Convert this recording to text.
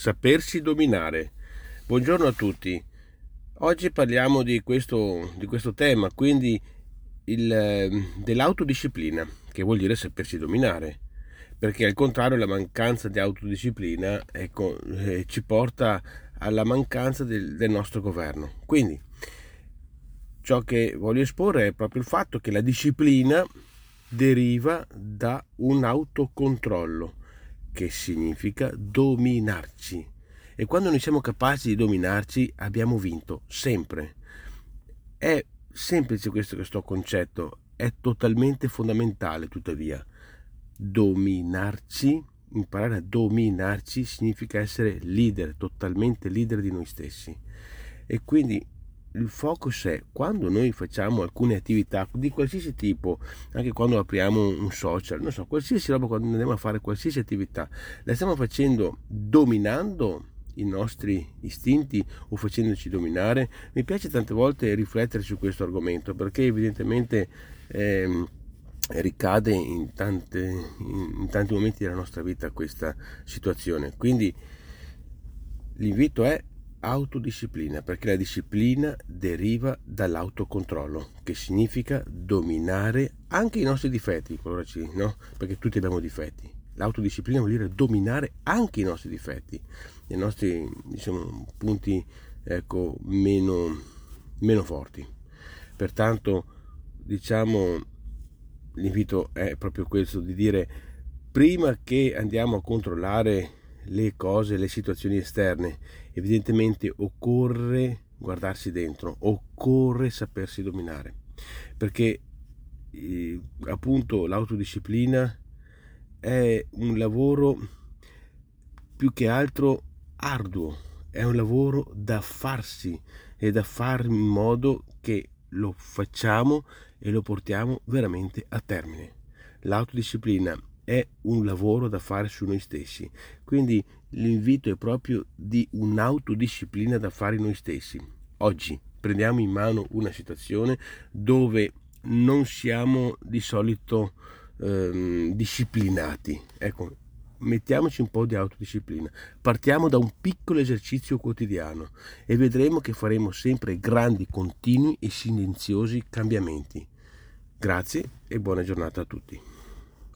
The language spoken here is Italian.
sapersi dominare. Buongiorno a tutti. Oggi parliamo di questo, di questo tema, quindi il, ehm, dell'autodisciplina, che vuol dire sapersi dominare, perché al contrario la mancanza di autodisciplina ecco, eh, ci porta alla mancanza del, del nostro governo. Quindi ciò che voglio esporre è proprio il fatto che la disciplina deriva da un autocontrollo che significa dominarci. E quando noi siamo capaci di dominarci abbiamo vinto, sempre. È semplice questo, questo concetto, è totalmente fondamentale tuttavia. Dominarci, imparare a dominarci significa essere leader, totalmente leader di noi stessi. E quindi il focus è quando noi facciamo alcune attività di qualsiasi tipo, anche quando apriamo un social, non so, qualsiasi roba, quando andiamo a fare qualsiasi attività, la stiamo facendo dominando i nostri istinti o facendoci dominare. Mi piace tante volte riflettere su questo argomento perché evidentemente eh, ricade in, tante, in tanti momenti della nostra vita questa situazione. Quindi l'invito è autodisciplina, perché la disciplina deriva dall'autocontrollo, che significa dominare anche i nostri difetti, ci, no? perché tutti abbiamo difetti. L'autodisciplina vuol dire dominare anche i nostri difetti, i nostri diciamo, punti ecco, meno, meno forti. Pertanto, diciamo, l'invito è proprio questo di dire prima che andiamo a controllare le cose, le situazioni esterne, evidentemente occorre guardarsi dentro, occorre sapersi dominare, perché eh, appunto l'autodisciplina è un lavoro più che altro arduo, è un lavoro da farsi e da fare in modo che lo facciamo e lo portiamo veramente a termine. L'autodisciplina è un lavoro da fare su noi stessi. Quindi l'invito è proprio di un'autodisciplina da fare noi stessi. Oggi prendiamo in mano una situazione dove non siamo di solito ehm, disciplinati. Ecco, mettiamoci un po' di autodisciplina. Partiamo da un piccolo esercizio quotidiano e vedremo che faremo sempre grandi, continui e silenziosi cambiamenti. Grazie e buona giornata a tutti.